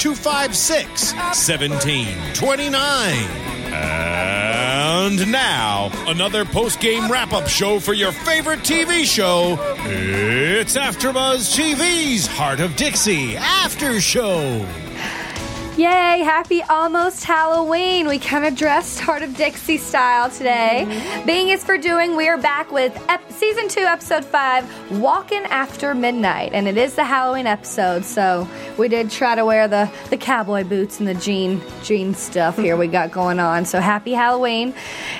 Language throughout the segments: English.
256 1729. And now, another post game wrap up show for your favorite TV show. It's AfterBuzz TV's Hart of Dixie After Show. Yay, happy almost Halloween. We kind of dressed Hart of Dixie style today. Mm-hmm. Being is for doing, we are back with ep- season two, episode five, Walking After Midnight. And it is the Halloween episode, so we did try to wear the, the cowboy boots and the jean jean stuff here we got going on. So happy Halloween.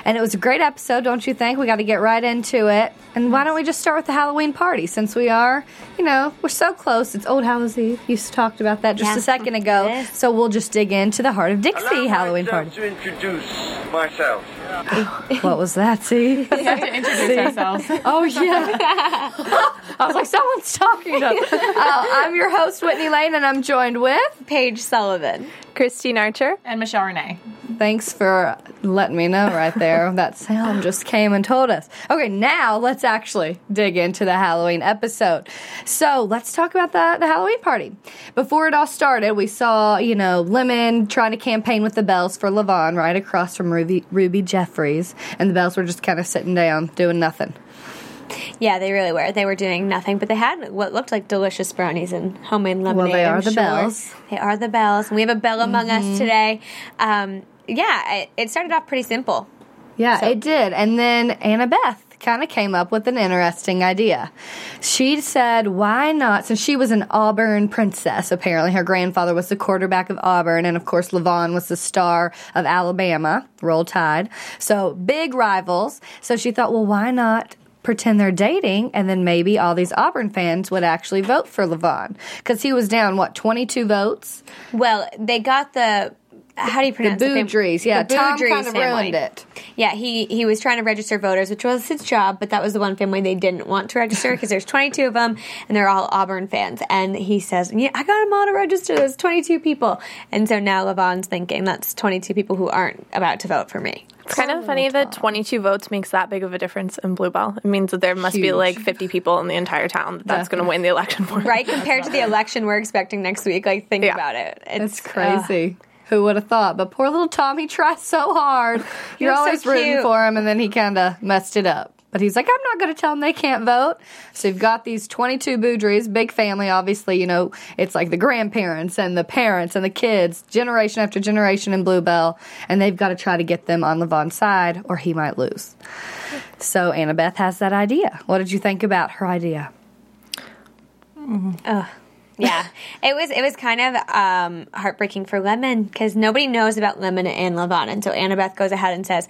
And it was a great episode, don't you think? We got to get right into it. And why don't we just start with the Halloween party since we are, you know, we're so close. It's Old Hallows Eve. You talked about that just Yeah. a second ago. So we'll just dig into the Hart of Dixie Halloween party. to introduce myself. What was that? See? We have to introduce See? ourselves. Oh yeah. I was like, someone's talking to. us. Uh, I'm your host Whitney Lane, and I'm joined with Paige Sullivan, Christine Archer, and Michelle Renee. Thanks for letting me know right there. that Sam just came and told us. Okay, now let's actually dig into the Halloween episode. So let's talk about the, the Halloween party. Before it all started, we saw, you know, Lemon trying to campaign with the Belles for Lavon right across from Ruby, Ruby Jeffries. And the Belles were just kind of sitting down, doing nothing. Yeah, they really were. They were doing nothing, but they had what looked like delicious brownies and homemade lemonade. Well, they are I'm the sure. Belles. They are the Belles. And we have a bell among Mhm. us today. Um, yeah, it, it started off pretty simple. Yeah, it did. And then Annabeth kind of came up with an interesting idea. She said, why not? Since she was an Auburn princess, apparently her grandfather was the quarterback of Auburn, and of course, Lavon was the star of Alabama, Roll Tide. So big rivals. So she thought, well, why not? Pretend they're dating, and then maybe all these Auburn fans would actually vote for Lavon because he was down what twenty two votes. Well, they got the how do you pronounce the fam- Boudries? Yeah, the Tom kind of family. ruined it. Yeah, he he was trying to register voters, which was his job, but that was the one family they didn't want to register because there's 22 of them and they're all Auburn fans. And he says, "Yeah, I got them all to register. There's 22 people." And so now Lavon's thinking that's 22 people who aren't about to vote for me. It's kind of oh funny that 22 votes makes that big of a difference in Bluebell. It means that there must be like 50 people in the entire town that that's going to win the election for. Right, compared to the election we're expecting next week. Like, think about it. It's That's crazy. Uh, Who would have thought? But poor little Tom, he tries so hard. He You're was so always rooting for him, and then he kind of messed it up. But he's like, I'm not going to tell them they can't vote. So you've got these 22 Boudries, big family, obviously. You know, it's like the grandparents and the parents and the kids, generation after generation in Bluebell. And they've got to try to get them on Lavon's side, or he might lose. So Annabeth has that idea. What did you think about her idea? Mm-hmm. Ugh. Yeah, it was it was kind of um, heartbreaking for Lemon because nobody knows about Lemon and Lavon, and so Annabeth goes ahead and says,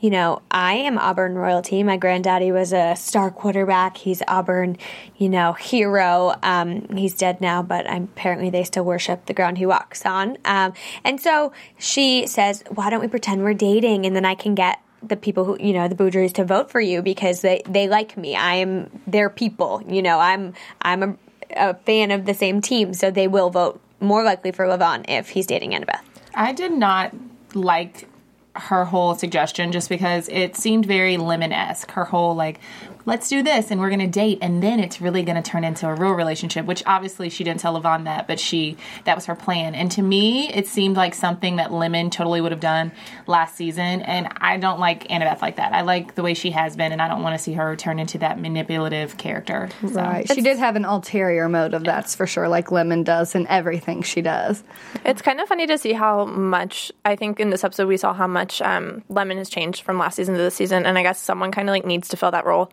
you know, I am Auburn royalty. My granddaddy was a star quarterback. He's Auburn, you know, hero. Um, he's dead now, but apparently they still worship the ground he walks on. Um, and so she says, "Why don't we pretend we're dating, and then I can get." the people who you know the Boudreaux to vote for you because they they like me. I'm their people. You know, I'm I'm a, a fan of the same team, so they will vote more likely for Lavon if he's dating Annabeth. I did not like her whole suggestion just because it seemed very lemon esque. Her whole like, let's do this and we're going to date and then it's really going to turn into a real relationship which obviously she didn't tell Lavon that but she that was her plan. And to me it seemed like something that Lemon totally would have done last season and I don't like Annabeth like that. I like the way she has been and I don't want to see her turn into that manipulative character so. right. She did have an ulterior motive that's for sure like Lemon does in everything she does. It's kind of funny to see how much I think in this episode we saw how much um, Lemon has changed from last season to this season and I guess someone kind of like needs to fill that role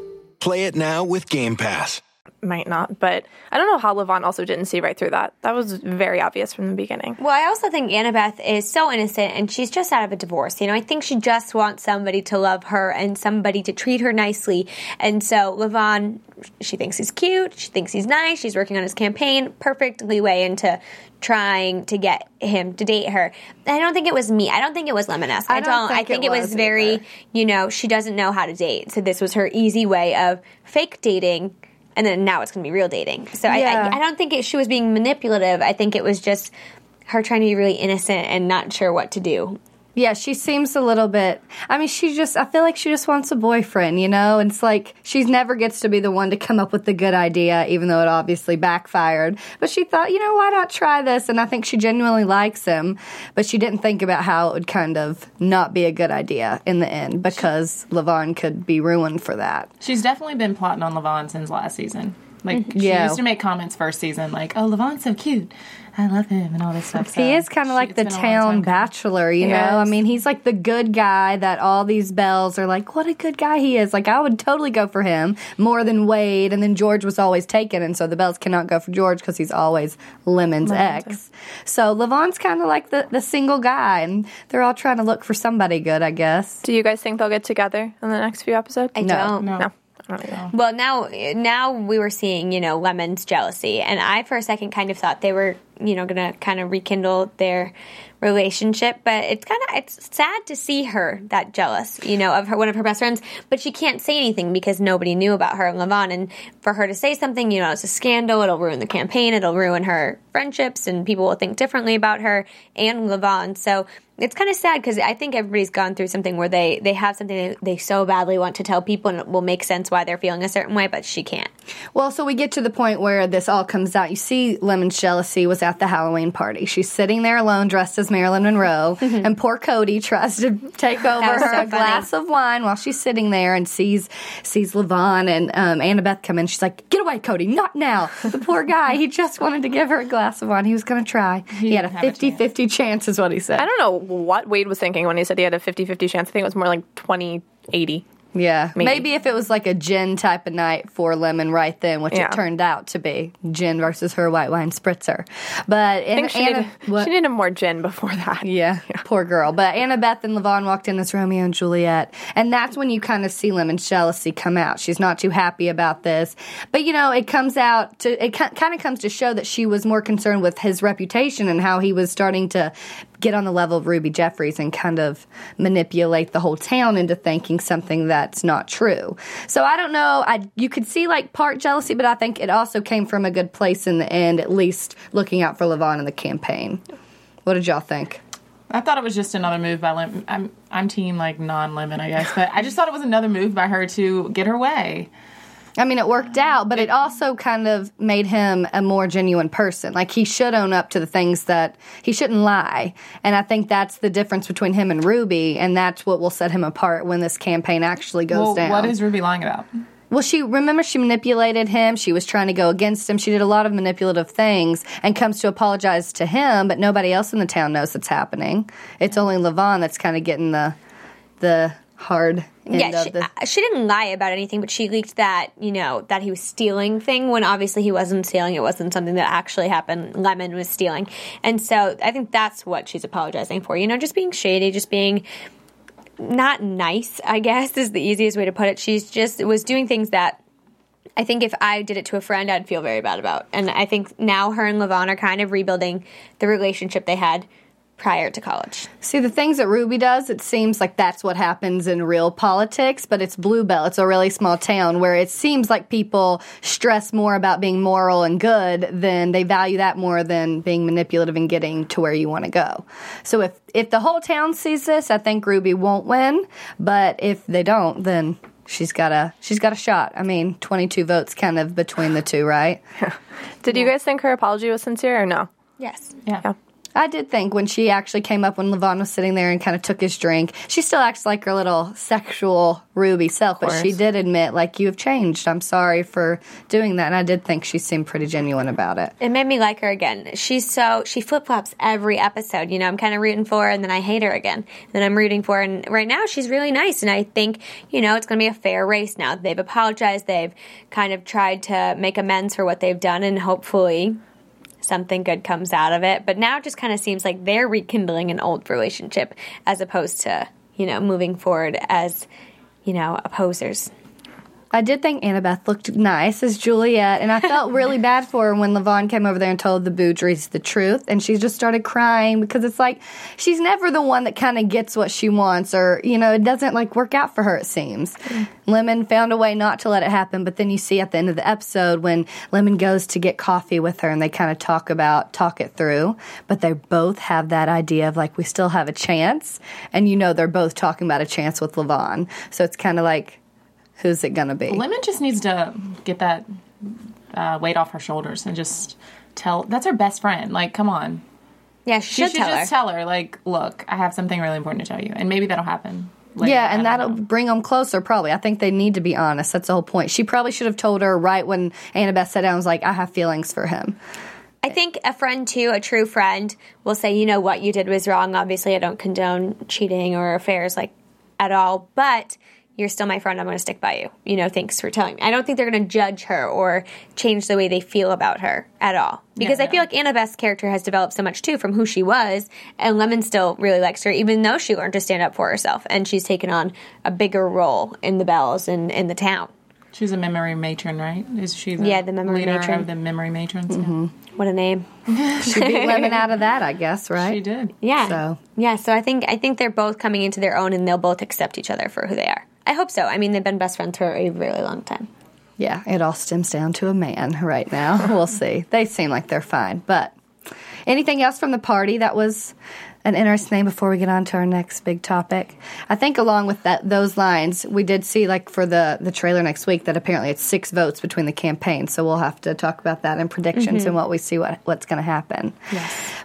Play it now with Game Pass. Might not, but I don't know how Lavon also didn't see right through that. That was very obvious from the beginning. Well, I also think Annabeth is so innocent and she's just out of a divorce. You know, I think she just wants somebody to love her and somebody to treat her nicely. And so Lavon, she thinks he's cute, she thinks he's nice, she's working on his campaign, perfect leeway into trying to get him to date her. I don't think it was me. I don't think it was Lemonesque. I, I don't. Think I think it, it was, was very, you know, she doesn't know how to date. So this was her easy way of fake dating. And then now it's going to be real dating. So yeah. I, I, I, don't think it, she was being manipulative. I think it was just her trying to be really innocent and not sure what to do. Yeah, she seems a little bit. I mean, she just, I feel like she just wants a boyfriend, you know? And it's like she never gets to be the one to come up with the good idea, even though it obviously backfired. But she thought, you know, why not try this? And I think she genuinely likes him, but she didn't think about how it would kind of not be a good idea in the end because Lavon could be ruined for that. She's definitely been plotting on Lavon since last season. Like mm-hmm. she yeah. used to make comments first season, like, "Oh, Lavon's so cute. I love him," and all this stuff. So he is kind of like the town bachelor, you know. I mean, he's like the good guy that all these Belles are like, "What a good guy he is!" Like, I would totally go for him more than Wade. And then George was always taken, and so the Belles cannot go for George because he's always Lemon's ex. So Lavon's kind of like the the single guy, and they're all trying to look for somebody good, I guess. Do you guys think they'll get together in the next few episodes? I no. don't. No. no. Oh, well, now now we were seeing, you know, Lemon's jealousy, and I for a second kind of thought they were, you know, going to kind of rekindle their relationship. But it's kind of it's sad to see her that jealous, you know, of her one of her best friends. But she can't say anything because nobody knew about her and Lavon. And for her to say something, you know, it's a scandal. It'll ruin the campaign. It'll ruin her friendships, and people will think differently about her and Lavon. So it's kind of sad because I think everybody's gone through something where they they have something they, they so badly want to tell people, and it will make sense why they're feeling a certain way, but she can't. Well, so we get to the point where this all comes out. You see, Lemon's jealousy was at the Halloween party. She's sitting there alone, dressed as Marilyn Monroe, and poor Cody tries to take over her so a glass of wine while she's sitting there and sees sees Lavon and um, Annabeth come in. She's like, "Get away, Cody! Not now!" The poor guy. He just wanted to give her a glass of wine. He was going to try. He, he had a 50-50 chance. chance, is what he said. I don't know what Wade was thinking when he said he had a 50 50 chance. I think it was more like 20 80. Yeah, maybe. maybe. if it was like a gin type of night for Lemon right then, which yeah. it turned out to be gin versus her white wine spritzer. But I think she, Anna, needed, she needed more gin before that. Yeah, yeah, poor girl. But Annabeth and Lavon walked in as Romeo and Juliet, and that's when you kind of see Lemon's jealousy come out. She's not too happy about this, but you know it comes out to it kind of comes to show that she was more concerned with his reputation and how he was starting to get on the level of Ruby Jeffries and kind of manipulate the whole town into thinking something that's not true. So I don't know. I you could see like part jealousy, but I think it also came from a good place in the end, at least looking out for Lavon in the campaign. What did y'all think? I thought it was just another move by Lemon. I'm I'm team like non Lemon, I guess, but I just thought it was another move by her to get her way. I mean, it worked out, but it also kind of made him a more genuine person. Like he should own up to the things that he shouldn't lie. And I think that's the difference between him and Ruby, and that's what will set him apart when this campaign actually goes well, down. what is Ruby lying about? Well, she remember she manipulated him. She was trying to go against him. She did a lot of manipulative things and comes to apologize to him, but nobody else in the town knows it's happening. It's only Lavon that's kind of getting the the hard end yeah, of she, the. uh, she didn't lie about anything, but she leaked that you know that he was stealing thing when obviously he wasn't stealing. It wasn't something that actually happened. Lemon was stealing, and so I think that's what she's apologizing for. You know, just being shady, just being not nice. I guess is the easiest way to put it. She's just was doing things that I think if I did it to a friend, I'd feel very bad about. And I think now her and Lavon are kind of rebuilding the relationship they had prior to college. See, the things that Ruby does, it seems like that's what happens in real politics, but it's Bluebell. It's a really small town where it seems like people stress more about being moral and good than they value that more than being manipulative and getting to where you want to go. So if, if the whole town sees this, I think Ruby won't win, but if they don't, then she's got a she's got a shot. I mean, 22 votes kind of between the two, right? Did you guys think her apology was sincere or no? Yes. Yeah. I did think when she actually came up when Lavon was sitting there and kind of took his drink, she still acts like her little sexual Ruby self, but she did admit, like, you have changed. I'm sorry for doing that. And I did think she seemed pretty genuine about it. It made me like her again. She's so she flip flops every episode. You know, I'm kind of rooting for her, and then I hate her again. Then I'm rooting for her, and right now she's really nice. And I think you know it's going to be a fair race now. They've apologized. They've kind of tried to make amends for what they've done, and hopefully something good comes out of it. But now it just kind of seems like they're rekindling an old relationship as opposed to you know moving forward as you know opposers. I did think Annabeth looked nice as Juliet, and I felt really bad for her when Lavon came over there and told the Boudries the truth, and she just started crying because it's like she's never the one that kind of gets what she wants, or you know, it doesn't like work out for her. It seems. Mm. Lemon found a way not to let it happen, but then you see at the end of the episode when Lemon goes to get coffee with her, and they kind of talk about talk it through, but they both have that idea of like we still have a chance, and you know they're both talking about a chance with Lavon, so it's kind of like who's it gonna be? Lemon just needs to get that uh, weight off her shoulders and just tell. That's her best friend. Like, come on. Yeah, She she should should tell her. just tell her, like, look, I have something really important to tell you, and maybe that'll happen. later. Yeah, and that'll know. bring them closer, probably. I think they need to be honest. That's the whole point. She probably should have told her right when Annabeth sat down was like, I have feelings for him. I think a friend too, a true friend, will say, you know, what you did was wrong. Obviously, I don't condone cheating or affairs like at all, but you're still my friend. I'm going to stick by you. You know, thanks for telling me. I don't think they're going to judge her or change the way they feel about her at all. Because I feel like Annabeth's character has developed so much too from who she was, and Lemon still really likes her, even though she learned to stand up for herself and she's taken on a bigger role in the Belles and in the town. She's a memory matron, right? Is she the Yeah, the memory leader matron. of the memory matrons? Mm-hmm. What a name! She beat Lemon out of that, I guess, right? She did. Yeah. So Yeah, so I think I think they're both coming into their own and they'll both accept each other for who they are. I hope so. I mean, they've been best friends for a really long time. yeah, it all stems down to a man right now. we'll see. They seem like they're fine. But anything else from the party that was an interesting thing before we get on to our next big topic? I think along with that those lines, we did see like for the the trailer next week that apparently it's six votes between the campaigns. So we'll have to talk about that and predictions Mhm. and what we see what what's going to happen.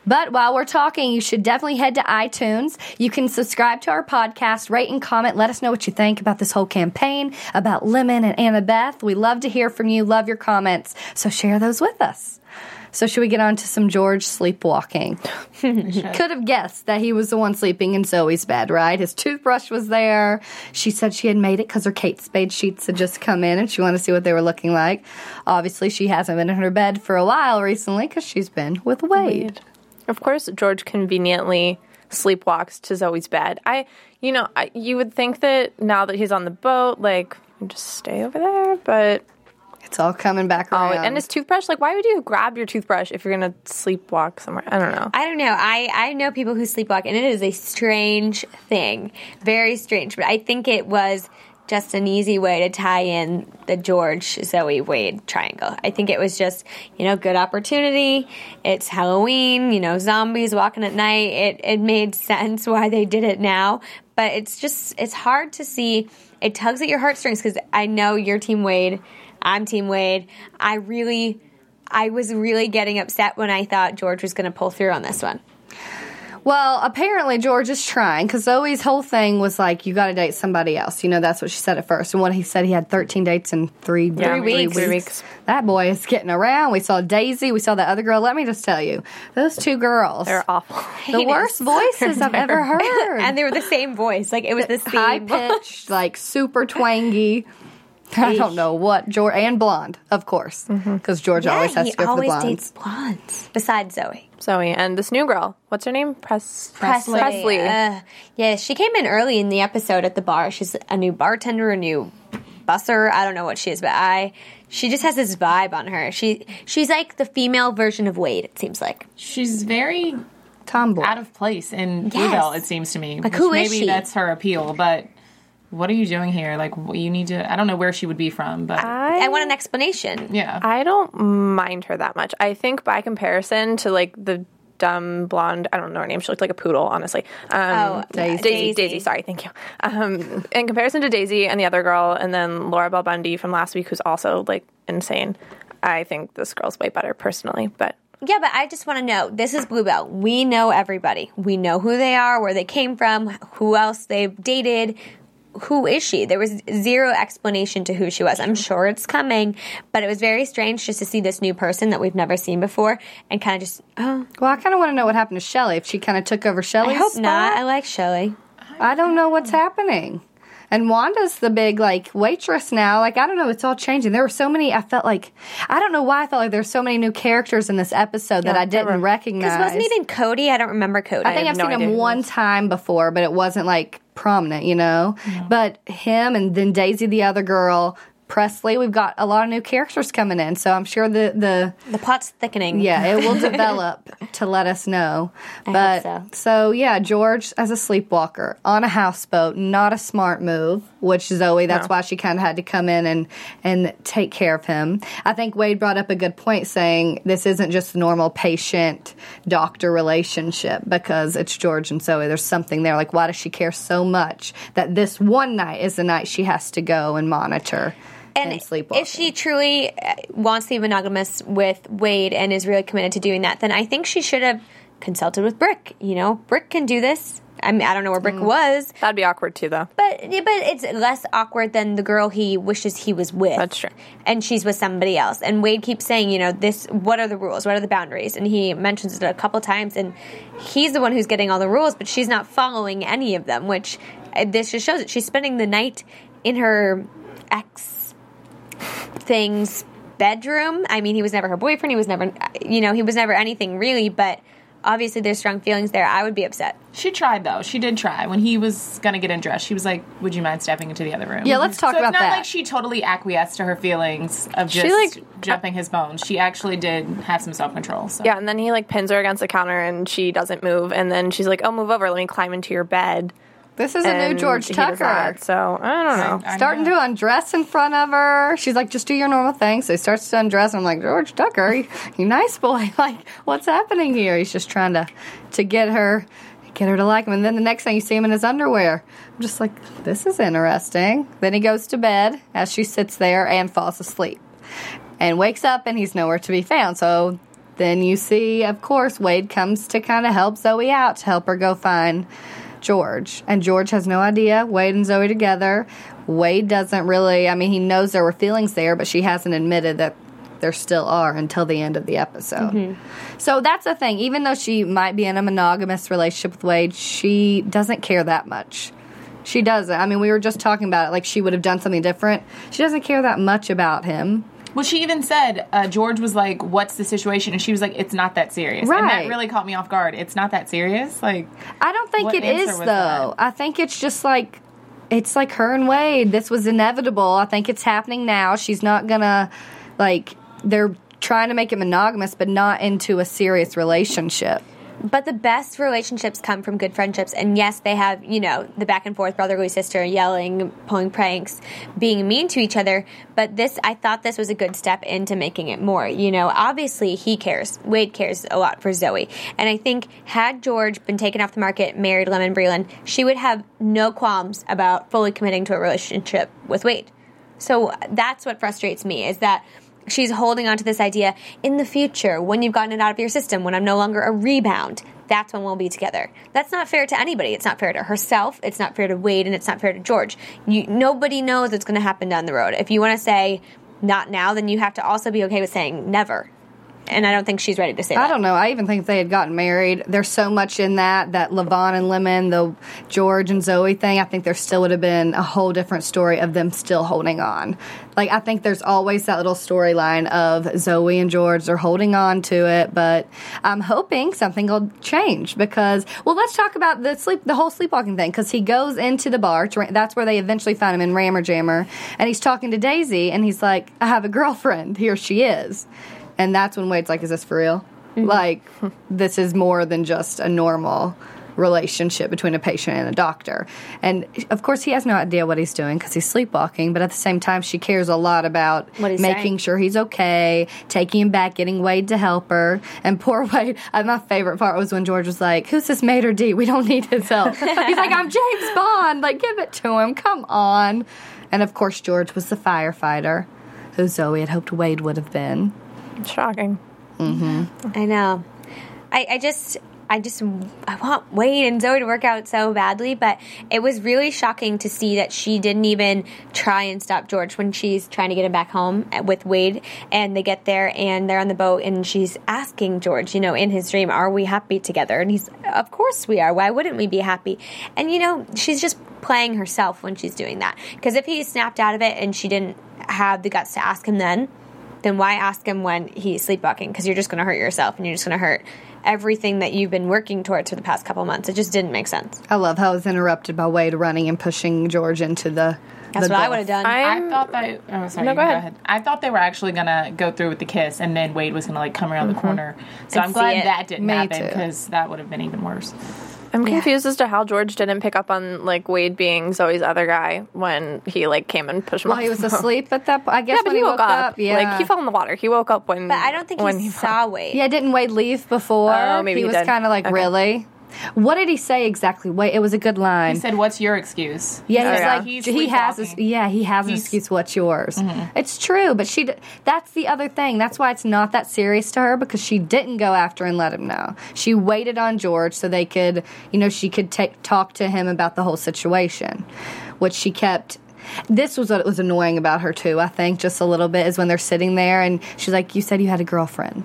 But while we're talking, you should definitely head to iTunes. You can subscribe to our podcast, rate and comment. Let us know what you think about this whole campaign, about Lemon and Annabeth. We love to hear from you, love your comments. So share those with us. So should we get on to some George sleepwalking? Could have guessed that he was the one sleeping in Zoe's bed, right? His toothbrush was there. She said she had made it because her Kate Spade sheets had just come in and she wanted to see what they were looking like. Obviously, she hasn't been in her bed for a while recently because she's been with Wade. Of course, George conveniently sleepwalks to Zoe's bed. I, you know, I, you would think that now that he's on the boat, like, just stay over there, but. It's all coming back Oh, around. and his toothbrush, like, why would you grab your toothbrush if you're going to sleepwalk somewhere? I don't know. I don't know. I, I know people who sleepwalk, and it is a strange thing. Very strange. But I think it was just an easy way to tie in the George, Zoe, Wade triangle. I think it was just, you know, good opportunity. It's Halloween, you know, zombies walking at night. It, it made sense why they did it now. But it's just, it's hard to see. It tugs at your heartstrings because I know your team, Wade. I'm Team Wade. I really, I was really getting upset when I thought George was going to pull through on this one. Well, apparently George is trying because Zoe's whole thing was like, you got to date somebody else. You know, that's what she said at first. And what he said, he had 13 dates in three, Yeah, three weeks. Three weeks. That boy is getting around. We saw Daisy. We saw that other girl. Let me just tell you, those two girls. They're awful. The worst voices I've ever heard. and they were the same voice. Like it was the high same pitched, like super twangy. I don't know what George and blonde, of course, because George Yeah, always has to go for the always blondes. dates blondes. Besides Zoe. Zoe and this new girl. What's her name? Press Presley. Presley. Uh, yeah, she came in early in the episode at the bar. She's a new bartender, a new busser. I don't know what she is, but I she just has this vibe on her. She she's like the female version of Wade. It seems like She's very tomboy, out of place in Yes. Bluebell. It seems to me. Like, which who is maybe she? that's her appeal, but. What are you doing here? Like, wh- you need to. I don't know where she would be from, but I want an explanation. yeah. I don't mind her that much. I think by comparison to like the dumb blonde, I don't know her name. She looked like a poodle, honestly. Um, Oh, Daisy. Daisy. Daisy. Sorry, thank you. Um, in comparison to Daisy and the other girl, and then Laura Bell Bundy from last week, who's also like insane. I think this girl's way better personally, but Yeah, but I just want to know. This is Bluebell. We know everybody. We know who they are, where they came from, who else they've dated. Who is she? There was zero explanation to who she was. I'm sure it's coming, but it was very strange just to see this new person that we've never seen before and kind of just, oh. Well, I kind of want to know what happened to Shelly. If she kind of took over I hope spot. not. I like Shelly. I don't know what's happening. And Wanda's the big like waitress now. Like I don't know, it's all changing. There were so many. I felt like I don't know why I felt like there's so many new characters in this episode that I didn't were. recognize. Because wasn't even Cody? I don't remember Cody. I think I I've have seen him one time before, but it wasn't like prominent, you know. But him and then Daisy, the other girl, Presley. We've got a lot of new characters coming in, so I'm sure the the the plot's thickening. yeah, it will develop to let us know. I but hope so. yeah, George as a sleepwalker on a houseboat, not a smart move. Which Zoe, that's No. why she kind of had to come in and and take care of him. I think Wade brought up a good point, saying this isn't just a normal patient doctor relationship because it's George and Zoe. There's something there. Like, why does she care so much that this one night is the night she has to go and monitor? And and sleepwalking. if she truly uh, wants to be monogamous with Wade and is really committed to doing that, then I think she should have consulted with Brick. You know, Brick can do this. I mean, I don't know where Brick Mm. was, that'd be awkward too, though. but yeah, but it's less awkward than the girl he wishes he was with. That's true. And she's with somebody else. And Wade keeps saying, you know, this. What are the rules? What are the boundaries? And he mentions it a couple times, and he's the one who's getting all the rules, but she's not following any of them. Which uh, this just shows that she's spending the night in her ex thing's bedroom. I mean, he was never her boyfriend. He was never, you know, he was never anything really. But obviously, there's strong feelings there. I would be upset. She tried though. She did try. When he was gonna get undressed, she was like, "Would you mind stepping into the other room?" Yeah, let's talk so about it's not that. like she totally acquiesced to her feelings of She, just like- jumping his bones. She actually did have some self control. So. Yeah, and then he like pins her against the counter, and she doesn't move, and then she's like, "Oh, move over. Let me climb into your bed." This is a new George Tucker. that, so I don't know. I starting know. to undress in front of her. She's like, just do your normal thing. So he starts to undress. And I'm like, George Tucker, you, you nice boy. Like, what's happening here? He's just trying to to get her get her to like him. And then the next thing you see him in his underwear. I'm just like, this is interesting. Then he goes to bed as she sits there and falls asleep. And wakes up and he's nowhere to be found. So then you see, of course, Wade comes to kind of help Zoe out to help her go find George. And George has no idea Wade and Zoe together. Wade doesn't really, I mean, he knows there were feelings there, but she hasn't admitted that there still are until the end of the episode. Mm-hmm. So that's the thing. Even though she might be in a monogamous relationship with Wade, she doesn't care that much. She doesn't. I mean, we were just talking about it like she would have done something different. She doesn't care that much about him. Well, she even said uh, George was like, "What's the situation?" And she was like, "It's not that serious." Right. And that really caught me off guard. It's not that serious. Like, I don't think it is it answer is was though. I think it's just like it's like her and Wade. This was inevitable. I think it's happening now. She's not gonna like they're trying to make it monogamous but not into a serious relationship. But the best relationships come from good friendships. And yes, they have, you know, the back and forth brotherly sister yelling, pulling pranks, being mean to each other. But this, I thought this was a good step into making it more. You know, obviously he cares. Wade cares a lot for Zoe. And I think had George been taken off the market, married Lemon Breland, she would have no qualms about fully committing to a relationship with Wade. So that's what frustrates me is that she's holding on to this idea in the future when you've gotten it out of your system, when I'm no longer a rebound. That's when we'll be together. That's not fair to anybody. It's not fair to herself. It's not fair to Wade, and it's not fair to George. You, nobody knows what's going to happen down the road. If you want to say not now, then you have to also be okay with saying never. And I don't think she's ready to say that. I don't know. I even think if they had gotten married, there's so much in that that Lavon and Lemon, the George and Zoe thing. I think there still would have been a whole different story of them still holding on. Like I think there's always that little storyline of Zoe and George. They're holding on to it, but I'm hoping something will change because. Well, let's talk about the sleep, the whole sleepwalking thing because he goes into the bar. To, that's where they eventually find him in Rammer Jammer, and he's talking to Daisy, and he's like, "I have a girlfriend. Here she is." And that's when Wade's like, "Is this for real?" Like, this is more than just a normal relationship between a patient and a doctor. And of course, he has no idea what he's doing because he's sleepwalking, but at the same time, she cares a lot about making saying. sure he's okay, taking him back, getting Wade to help her. And poor Wade, uh, my favorite part was when George was like, Who's this Mater D? We don't need his help. he's like, I'm James Bond. Like, give it to him. Come on. And of course, George was the firefighter who Zoe had hoped Wade would have been. Shocking. Mm-hmm. I know. I, I just, I just, I want Wade and Zoe to work out so badly, but it was really shocking to see that she didn't even try and stop George when she's trying to get him back home with Wade. And they get there and they're on the boat, and she's asking George, you know, in his dream, "Are we happy together?" And he's, "Of course we are. Why wouldn't we be happy?" And you know, she's just playing herself when she's doing that. Because if he snapped out of it and she didn't have the guts to ask him then, then why ask him when he's sleepwalking? Because you're just going to hurt yourself and you're just going to hurt everything that you've been working towards for the past couple months. It just didn't make sense. I love how it was interrupted by Wade running and pushing George into the. That's the what I would have done. I thought that. Oh, sorry. No, you go can ahead. I thought they were actually gonna go through with the kiss, and then Wade was gonna like come around the mm-hmm. corner. So And I'm glad it. that didn't Me happen because that would have been even worse. I'm confused as to how George didn't pick up on like Wade being Zoe's other guy when he like came and pushed him. Well, off he was the asleep at that. point. I guess Yeah, but when he woke up. yeah, Like he fell in the water. He woke up when. But I don't think when he saw Wade. Yeah, didn't Wade leave before? Oh, maybe he he was kind of like, Okay. really. What did he say exactly? Wait, it was a good line. He said, "What's your excuse?" yeah, He he's said like he's he has. His, yeah, he has an excuse. What's yours? Mm-hmm. It's true, but she that's the other thing. That's why it's not that serious to her because she didn't go after and let him know. She waited on George so they could, you know, she could take talk to him about the whole situation, which she kept. This was what was annoying about her too. I think just a little bit is when they're sitting there and she's like, "You said you had a girlfriend."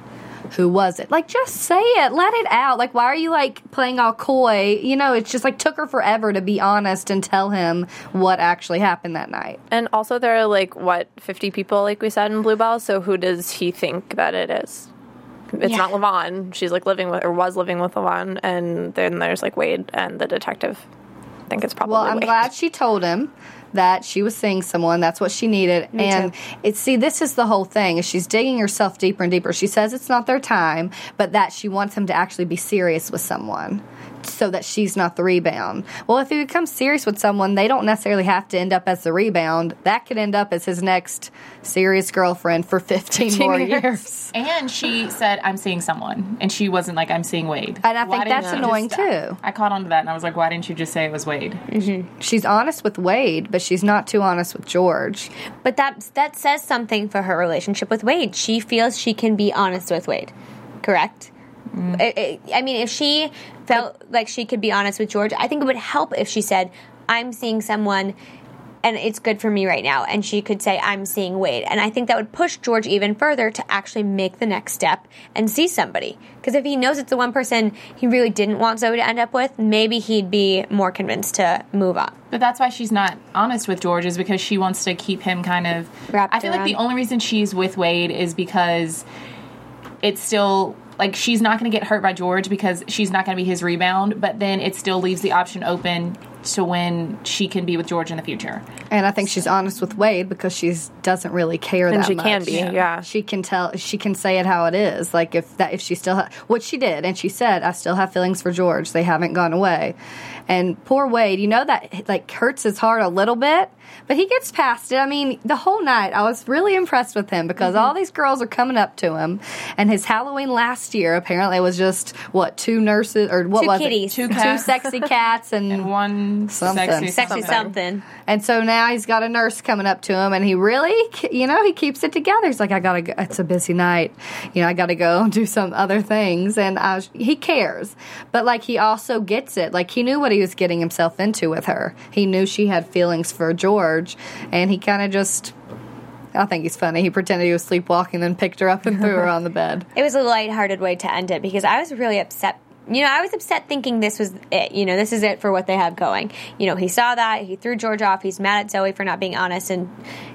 Who was it? Like, just say it. Let it out. Like, why are you like playing all coy? You know, it's just like took her forever to be honest and tell him what actually happened that night. And also, there are like what 50 people, like we said in Bluebell. So who does he think that it is? It's Yeah. not Lavon. She's like living with or was living with Lavon, and then there's like Wade and the detective. I think it's probably. Well, I'm Wade. glad she told him that she was seeing someone. That's what she needed. and it's see, this is the whole thing. Is she's digging herself deeper and deeper. She says it's not their time, but that she wants him to actually be serious with someone. So that she's not the rebound. Well, if he becomes serious with someone, they don't necessarily have to end up as the rebound. That could end up as his next serious girlfriend for 15 more years. And she said, "I'm seeing someone," and she wasn't like, "I'm seeing Wade." And I Why think that's annoying just- too. I caught on to that, and I was like, "Why didn't you just say it was Wade?" Mm-hmm. She's honest with Wade, but she's not too honest with George. But that that says something for her relationship with Wade. She feels she can be honest with Wade, correct? Mm. I, I- I mean, if she felt like she could be honest with George, I think it would help if she said, "I'm seeing someone." And it's good for me right now. And she could say, I'm seeing Wade. And I think that would push George even further to actually make the next step and see somebody. Because if he knows it's the one person he really didn't want Zoe to end up with, maybe he'd be more convinced to move on. But that's why she's not honest with George is because she wants to keep him kind of. Wrapped I feel like the only reason she's with Wade is because it's still like she's not going to get hurt by George because she's not going to be his rebound. But then it still leaves the option open to when she can be with George in the future. And I think she's honest with Wade because she doesn't really care And that she much. can be, yeah. She can tell. She can say it how it is. Like if that, if she still, ha- what she did, and she said, "I still have feelings for George. They haven't gone away." And poor Wade, you know that like hurts his heart a little bit, but he gets past it. I mean, the whole night I was really impressed with him because Mm-hmm. all these girls are coming up to him, and his Halloween last year apparently was just what two nurses or what Two was kitties. it? Two cats. two sexy cats, and, And one something, something, sexy, Sexy something. And so now he's got a nurse coming up to him, and he really, you know, he keeps it together. He's like, I gotta, go. it's a busy night, you know, I gotta go do some other things, and I was, he cares, but like he also gets it. Like he knew what he was getting himself into with her. He knew she had feelings for George, and he kind of just. I think he's funny. He pretended he was sleepwalking, then picked her up and threw her on the bed. It was a lighthearted way to end it because I was really upset. You know, I was upset thinking this was it. You know, this is it for what they have going. You know, he saw that, he threw George off, he's mad at Zoe for not being honest and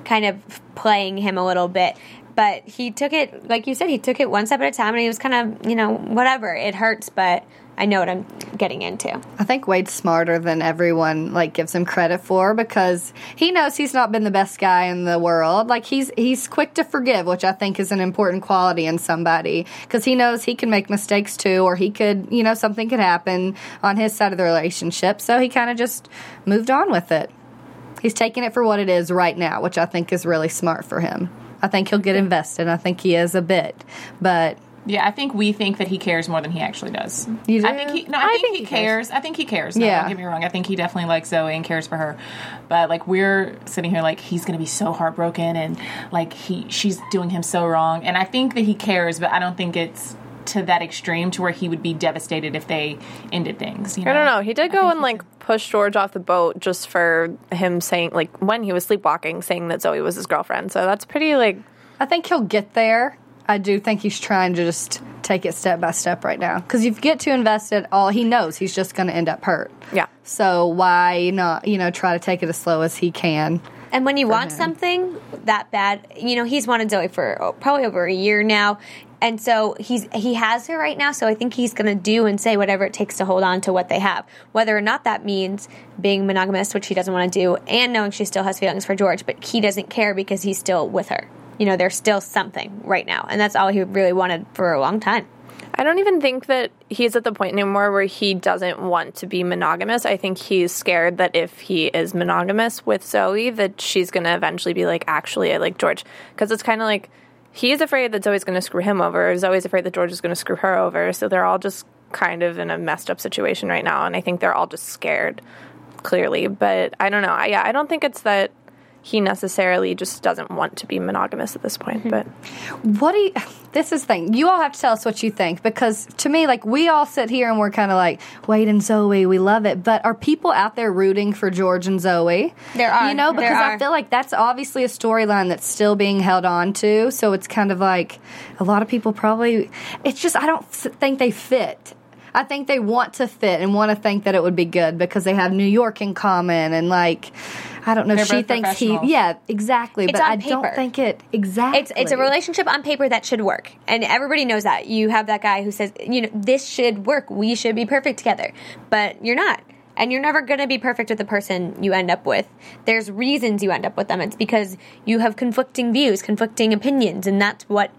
kind of playing him a little bit. But he took it, like you said, he took it one step at a time and he was kind of, you know, whatever. It hurts, but I know what I'm getting into. I think Wade's smarter than everyone like gives him credit for because he knows he's not been the best guy in the world. Like he's he's quick to forgive, which I think is an important quality in somebody because he knows he can make mistakes too, or he could, you know, something could happen on his side of the relationship. So he kind of just moved on with it. He's taking it for what it is right now, which I think is really smart for him. I think he'll get invested. I think he is a bit, but Yeah, I think we think that he cares more than he actually does. You do? I think he. No, I, think, he, cares. I think he cares. No, Yeah. Don't get me wrong. I think he definitely likes Zoe and cares for her. But like we're sitting here, like he's gonna be so heartbroken and like he, she's doing him so wrong. And I think that he cares, but I don't think it's to that extreme to where he would be devastated if they ended things. You know? I don't know. He did go and like push George off the boat just for him saying like when he was sleepwalking, saying that Zoe was his girlfriend. So that's pretty like. I think he'll get there. I do think he's trying to just take it step by step right now. Because if you get too invested, all he knows he's just going to end up hurt. Yeah. So why not, you know, try to take it as slow as he can? And when you want him. something that bad, you know, he's wanted Zoe for oh, probably over a year now. And so he's he has her right now, so I think he's going to do and say whatever it takes to hold on to what they have. Whether or not that means being monogamous, which he doesn't want to do, and knowing she still has feelings for George, but he doesn't care because he's still with her. You know, there's still something right now, and that's all he really wanted for a long time. I don't even think that he's at the point anymore where he doesn't want to be monogamous. I think he's scared that if he is monogamous with Zoe, that she's going to eventually be like, actually, I like George. Because it's kind of like he's afraid that Zoe's going to screw him over. Zoe's afraid that George is going to screw her over. So they're all just kind of in a messed up situation right now. And I think they're all just scared, clearly. But I don't know. I, yeah, I don't think it's that he necessarily just doesn't want to be monogamous at this point. Mm-hmm. But What do you, this is the thing. You all have to tell us what you think because to me, like, we all sit here and we're kind of like, Wade and Zoe, we love it. But are people out there rooting for George and Zoe? There are. You know, because I feel like that's obviously a storyline that's still being held on to. So it's kind of like a lot of people probably, it's just, I don't think they fit. I think they want to fit and want to think that it would be good because they have New York in common and like, I don't know. They're she thinks he, yeah, exactly. It's but on I don't think it exactly. It's it's a relationship on paper that should work, and everybody knows that. You have that guy who says, you know, this should work. We should be perfect together, but you're not. And you're never going to be perfect with the person you end up with. There's reasons you end up with them. It's because you have conflicting views, conflicting opinions, and that's what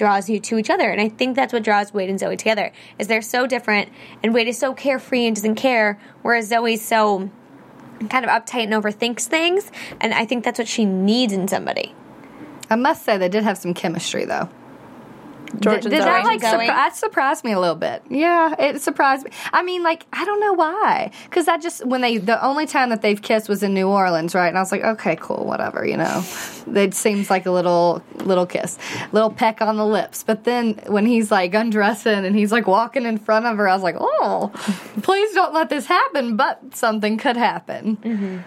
draws you to each other. And I think that's what draws Wade and Zoe together. Is they're so different, and Wade is so carefree and doesn't care, whereas Zoe's so kind of uptight and overthinks things. And I think that's what she needs in somebody. I must say they did have some chemistry though. George did, and did that like surpri- that surprised me a little bit? Yeah, it surprised me. I mean, like I don't know why, because I just when they the only time that they've kissed was in New Orleans, right? And I was like, okay, cool, whatever, you know. It seems like a little little kiss, little peck on the lips. But then when he's like undressing and he's like walking in front of her, I was like, oh, please don't let this happen. But something could happen. Mm-hmm.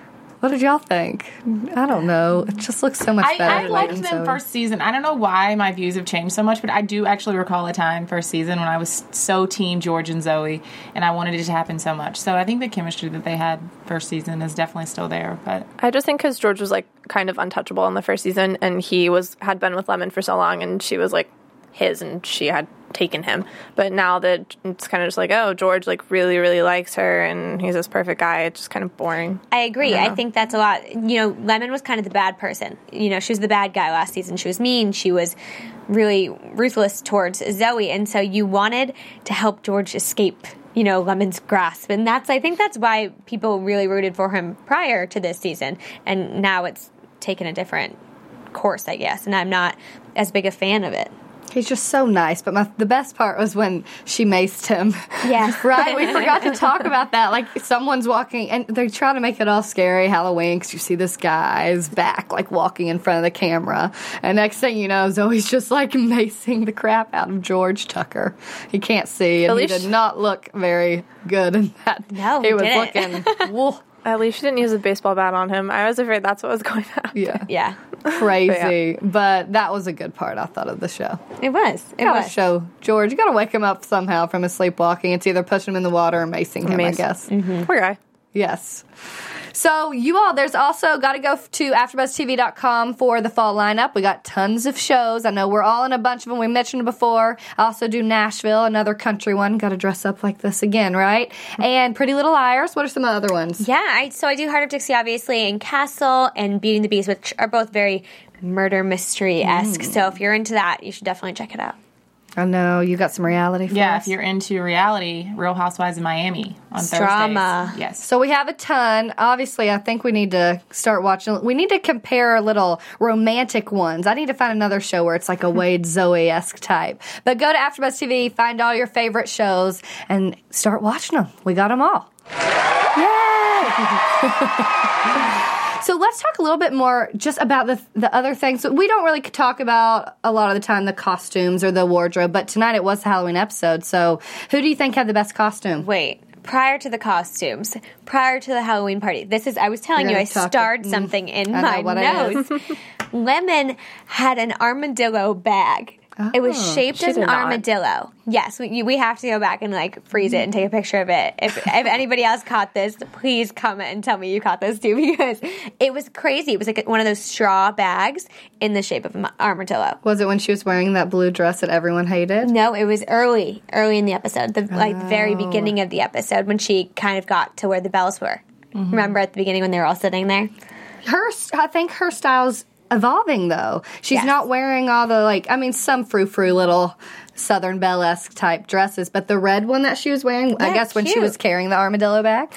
What did y'all think? I don't know. It just looks so much I, better. I than liked Wade and them Zoe. first season. I don't know why my views have changed so much, but I do actually recall a time first season when I was so team George and Zoe, and I wanted it to happen so much. So I think the chemistry that they had first season is definitely still there. But I just think because George was like kind of untouchable in the first season, and he was had been with Lemon for so long, and she was like his, and she had taken him. But now that it's kind of just like, oh, George like really, really likes her, and he's this perfect guy. It's just kind of boring. I agree. I I, think that's a lot. You know, Lemon was kind of the bad person. You know, she was the bad guy last season. She was mean. She was really ruthless towards Zoe, and so you wanted to help George escape. You know, Lemon's grasp, and that's. I think that's why people really rooted for him prior to this season, and now it's taken a different course, I guess. And I'm not as big a fan of it. He's just so nice. But my, the best part was when she maced him. Yes. right? We forgot to talk about that. Like someone's walking, and they're trying to make it all scary Halloween because you see this guy's back, like walking in front of the camera. And next thing you know, Zoe's just like macing the crap out of George Tucker. He can't see, and he did not look very good in that. No, he he was didn't. looking At least she didn't use a baseball bat on him. I was afraid that's what was going on. yeah, Yeah. crazy. But that was a good part I thought of the show. It was. It gotta was. show George. You gotta wake him up somehow from his sleepwalking. It's either pushing him in the water or macing him. I Mace. guess. Mm-hmm. Poor guy. Yes. So you all, there's also got to go to AfterBuzzTV.com for the fall lineup. We got tons of shows. I know we're all in a bunch of them. We mentioned before. I also do Nashville, another country one. Got to dress up like this again, right? And Pretty Little Liars. What are some other ones? Yeah, I, so I do Hart of Dixie, obviously, and Castle and Beauty and the Beast, which are both very murder mystery esque. Mm. So if you're into that, you should definitely check it out. I know you got some reality. For Yeah, us. if you're into reality, Real Housewives of Miami on Drama. Thursdays. Yes. So we have a ton. Obviously, I think we need to start watching. We need to compare little romantic ones. I need to find another show where it's like a hmm. Wade Zoe esque type. But go to AfterBuzz TV, find all your favorite shows, and start watching them. We got them all. Yay! So let's talk a little bit more just about the the other things. We don't really talk about a lot of the time the costumes or the wardrobe, but tonight it was the Halloween episode. So who do you think had the best costume? Wait, prior to the costumes, prior to the Halloween party, this is, I was telling You're you, I gonna talk- starred something in I know my nose. Lemon had an armadillo bag. It was Oh, shaped as an armadillo. Yes, we, we have to go back and like freeze it and take a picture of it. If, if anybody else caught this, please comment and tell me you caught this too because it was crazy. It was like one of those straw bags in the shape of an armadillo. Was it when she was wearing that blue dress that everyone hated? No, it was early, early in the episode, the like very oh. beginning of the episode when she kind of got to where the Belles were. Mm-hmm. Remember at the beginning when they were all sitting there? Her, I think her style's evolving though. She's Yes. not wearing all the like. I mean, some frou frou little Southern Belle esque type dresses, but the red one that she was wearing, I Yeah, guess when she was carrying the armadillo bag,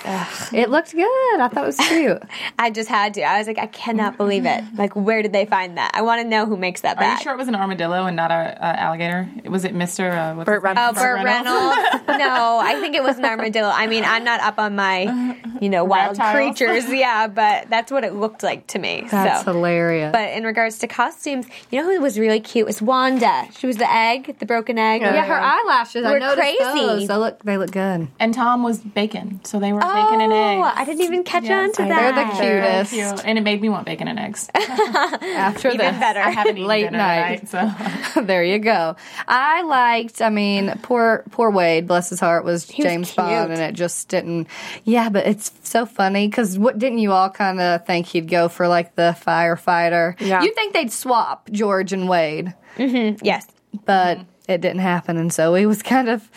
it looked good. I thought it was cute. I just had to. I was like, I cannot believe it. Like, where did they find that? I want to know who makes that Are you sure it was an armadillo and not a, a alligator? Was it Mr. Uh, what's Burt his name? Oh, Reynolds. Burt Reynolds. no, I think it was an armadillo. I mean, I'm not up on my, you know, wild Reptiles. creatures. Yeah, but that's what it looked like to me. That's so. hilarious. But in regards to costumes, you know who was really cute It was Wanda. She was the egg, the broken egg. yeah, her eyelashes. I Were noticed crazy. those. They look. They look good. And Tom was bacon, so they were bacon and Oh, eggs. I didn't even catch Yes, on to I that. They're the Very cutest. cute. And it made me want bacon and eggs. After Even this, better. I haven't eaten Late dinner night. tonight, so there you go. I liked. I mean, poor poor Wade, bless his heart, was was James Bond, and it just didn't. Yeah, but it's so funny because what didn't you all kind of think he'd go for like the firefighter? Yeah. you think they'd swap George and Wade, mm-hmm. Yes. but mm-hmm. It didn't happen, and so he was kind of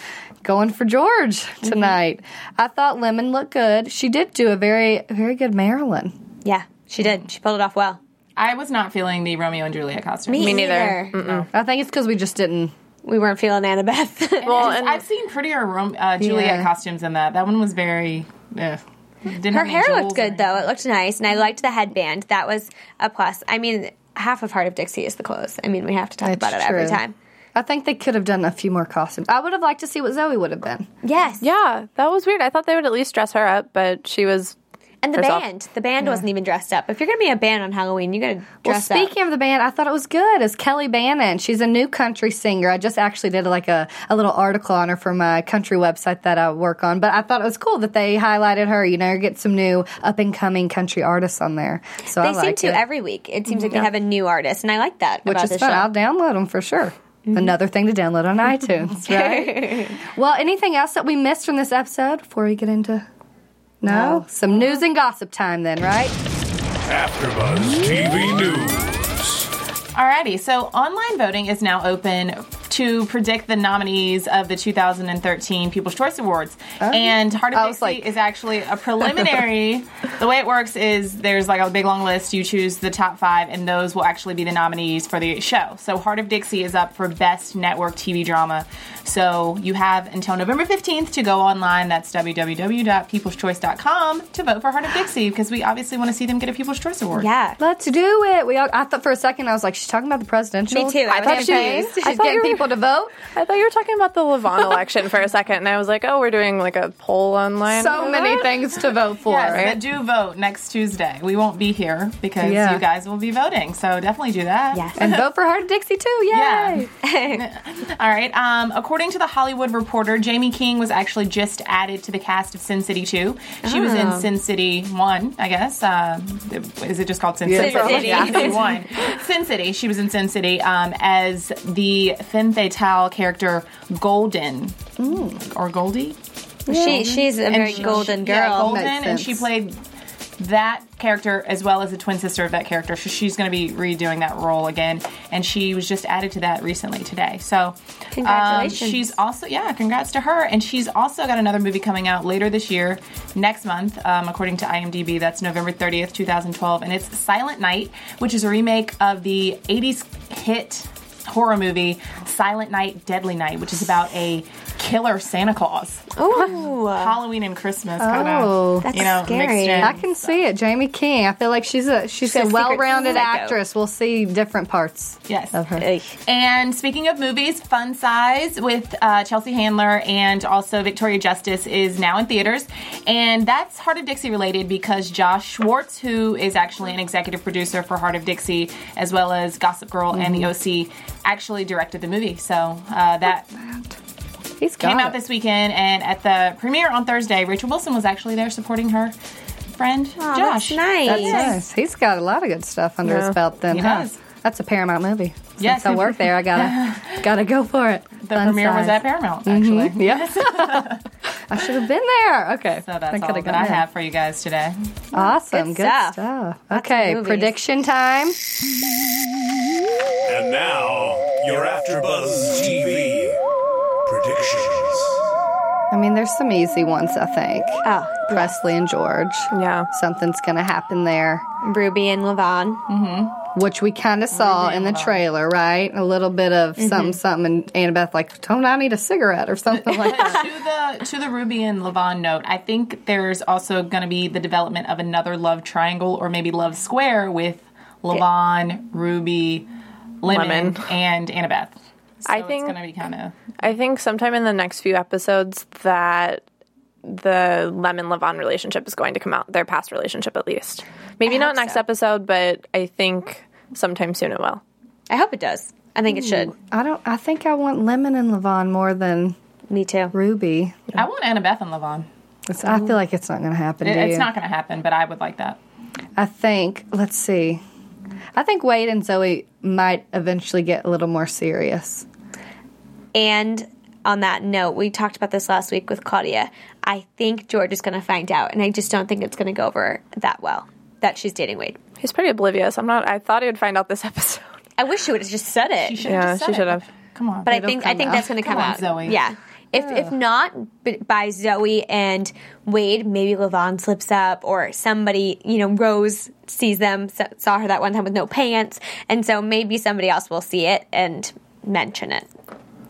going for George tonight. I thought Lemon looked good. She did do a very very good Marilyn. Yeah, she did. She pulled it off well. I was not feeling the Romeo and Juliet costume. Me, Me neither. neither. I think it's because we just didn't. We weren't feeling Annabeth. Well, Just- and I've seen prettier Rom- uh, Juliet Yeah. costumes than that. That one was very. Ugh. Didn't Her hair looked good though. It looked nice, and I liked the headband. That was a plus. I mean, half of Hart of Dixie is the clothes. I mean, we have to talk about it every time. I think they could have done a few more costumes. I would have liked to see what Zoe would have been. Yes. yeah, that was weird. I thought they would at least dress her up, but she was. And the herself. band. The band wasn't even dressed up. If you're going to be a band on Halloween, you got to Well, dress up. speaking of the band, I thought it was good. Is Kelly Bannon? She's a new country singer. I just actually did like a, a little article on her for my country website that I work on. But I thought it was cool that they highlighted her. You know, get some new up and coming country artists on there. So They I seem like to it. every week. It seems like they have a new artist, and I like that which about is the fun. show. I'll download them for sure. Mm-hmm. Another thing to download on iTunes, right? well, anything else that we missed from this episode before we get into? No, some news and gossip time then, right? AfterBuzz TV News. Alrighty, so online voting is now open to predict the nominees of the 2013 People's Choice Awards. Oh. and Hart of Dixie like- is actually a preliminary. the way it works is there's like a big long list. You choose the top five, and those will actually be the nominees for the show. So Hart of Dixie is up for Best Network TV Drama. So you have until November 15th to go online. That's www.peopleschoice.com to vote for Hart of Dixie because we obviously want to see them get a People's Choice Award. Yeah. Let's do it. We all, I thought for a second I was like, she's talking about the presidential. Me too. I I thought she, confused. she's I thought getting you were- people to vote. I thought you were talking about the Lavon election for a second, and I was like, oh, we're doing like a poll online. So many things to vote for. Yes, right? do vote next Tuesday. We won't be here because Yeah. you guys will be voting. So definitely do that. Yes. And vote for Hart of Dixie too. Yay! Yeah. All right. Um, according to the Hollywood Reporter, Jaime King was actually just added to the cast of Sin City 2. She was in Oh. Sin City 1, I guess. Uh, is it just called Sin Yeah. City? Sin City. Yeah, Sin City 1. Sin City. She was in Sin City um, as the femme fatale character Golden. Or Goldie? She she's a And very she- golden girl. Yeah, Golden, and she played that character as well as the twin sister of that character. So she's going to be redoing that role again, and she was just added to that recently today. So um, Congratulations. she's also yeah, congrats to her, and she's also got another movie coming out later this year, next month, um, according to IMDb. That's November thirtieth, two thousand twelve, and it's Silent Night, which is a remake of the '80s hit horror movie Silent Night, Deadly Night, which is about a killer Santa Claus. Ooh. Halloween and Christmas kind of, Oh. That's you know, scary. mixed in. I can see it. Jaime King. I feel like she's a she's, She's a a well-rounded actress. We'll see different parts Yes. of her. Ugh. And speaking of movies, Fun Size with uh, Chelsea Handler and also Victoria Justice is now in theaters. And that's Hart of Dixie related because Josh Schwartz, who is actually an executive producer for Hart of Dixie, as well as Gossip Girl and The OC, actually directed the movie. So uh, that He's got came it. out this weekend. And at the premiere on Thursday, Rachel Bilson was actually there supporting her friend Aw, Josh. that's nice. That's nice. He's got a lot of good stuff under Yeah, his belt. Then, he huh? does. That's a Paramount movie. Since Yes. I work there, I gotta gotta go for it. The premiere was at Paramount, mm-hmm. actually. Yes, I should have been there. Okay, So that's coulda all that gone I have for you guys today. Awesome, Good good, stuff. stuff. Okay, prediction time. And now, you're after Buzz TV predictions. I mean, there's some easy ones. I think. Oh, Presley and George. Yeah. Something's gonna happen there, Ruby and Lavon. Mm-hmm. Which we kind of saw in the trailer, right? A little bit of Mm-hmm. something, something, and Annabeth like, "Don't I need a cigarette or something like that?" to the to the Ruby and Lavon note, I think there's also going to be the development of another love triangle or maybe love square with Lavon, Ruby, Lemon, Lemon. and Annabeth. So I think- it's going to be kind of I think sometime in the next few episodes that the Lemon Lavon relationship is going to come out, their past relationship at least. Maybe not next episode, but I think sometime soon it will. I hope it does. I think it hmm. should. I don't. I think I want Lemon and Lavon more than Me too. Ruby. I want Annabeth and Lavon. It's, I feel like it's not going to happen. It- do it's you? not going to happen, but I would like that. I think. Let's see. I think Wade and Zoe might eventually get a little more serious. And on that note, we talked about this last week with Claudia. I think George is going to find out, and I just don't think it's going to go over that well that she's dating Wade. He's pretty oblivious. I'm not. I thought he would find out this episode. I wish she would have just said it. She should have Yeah, just she should have. Come on. But I think I think out. that's going to come, Come on, out. Zoe. Yeah. If if not b- by Zoe and Wade, maybe Lavon slips up, or somebody you know Rose sees them, saw her that one time with no pants, and so maybe somebody else will see it and mention it.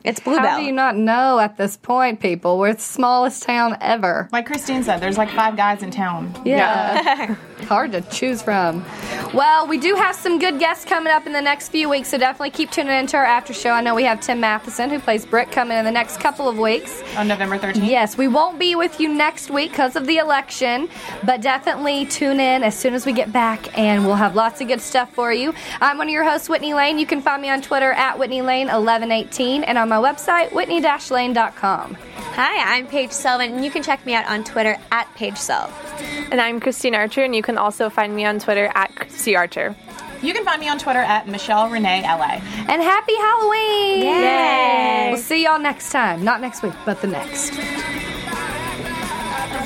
It's Bluebell. How do you not know at this point, people? We're the smallest town ever. Like Christine said, there's like five guys in town. Yeah. Hard to choose from. Well, we do have some good guests coming up in the next few weeks, so definitely keep tuning into our after show. I know we have Tim Matheson, who plays Brick, coming in the next couple of weeks. On November 13th. Yes, we won't be with you next week because of the election, but definitely tune in as soon as we get back, and we'll have lots of good stuff for you. I'm one of your hosts, Whitney Lane. You can find me on Twitter at Whitney Lane 1118 and on my website, whitney-lane.com. Hi, I'm Paige Selvin, and you can check me out on Twitter at Paige Sullivan. And I'm Christine Archer, and you can also find me on Twitter at C Archer. You can find me on Twitter at Michelle Renee LA. And happy Halloween! Yay! We'll see y'all next time. Not next week, but the next.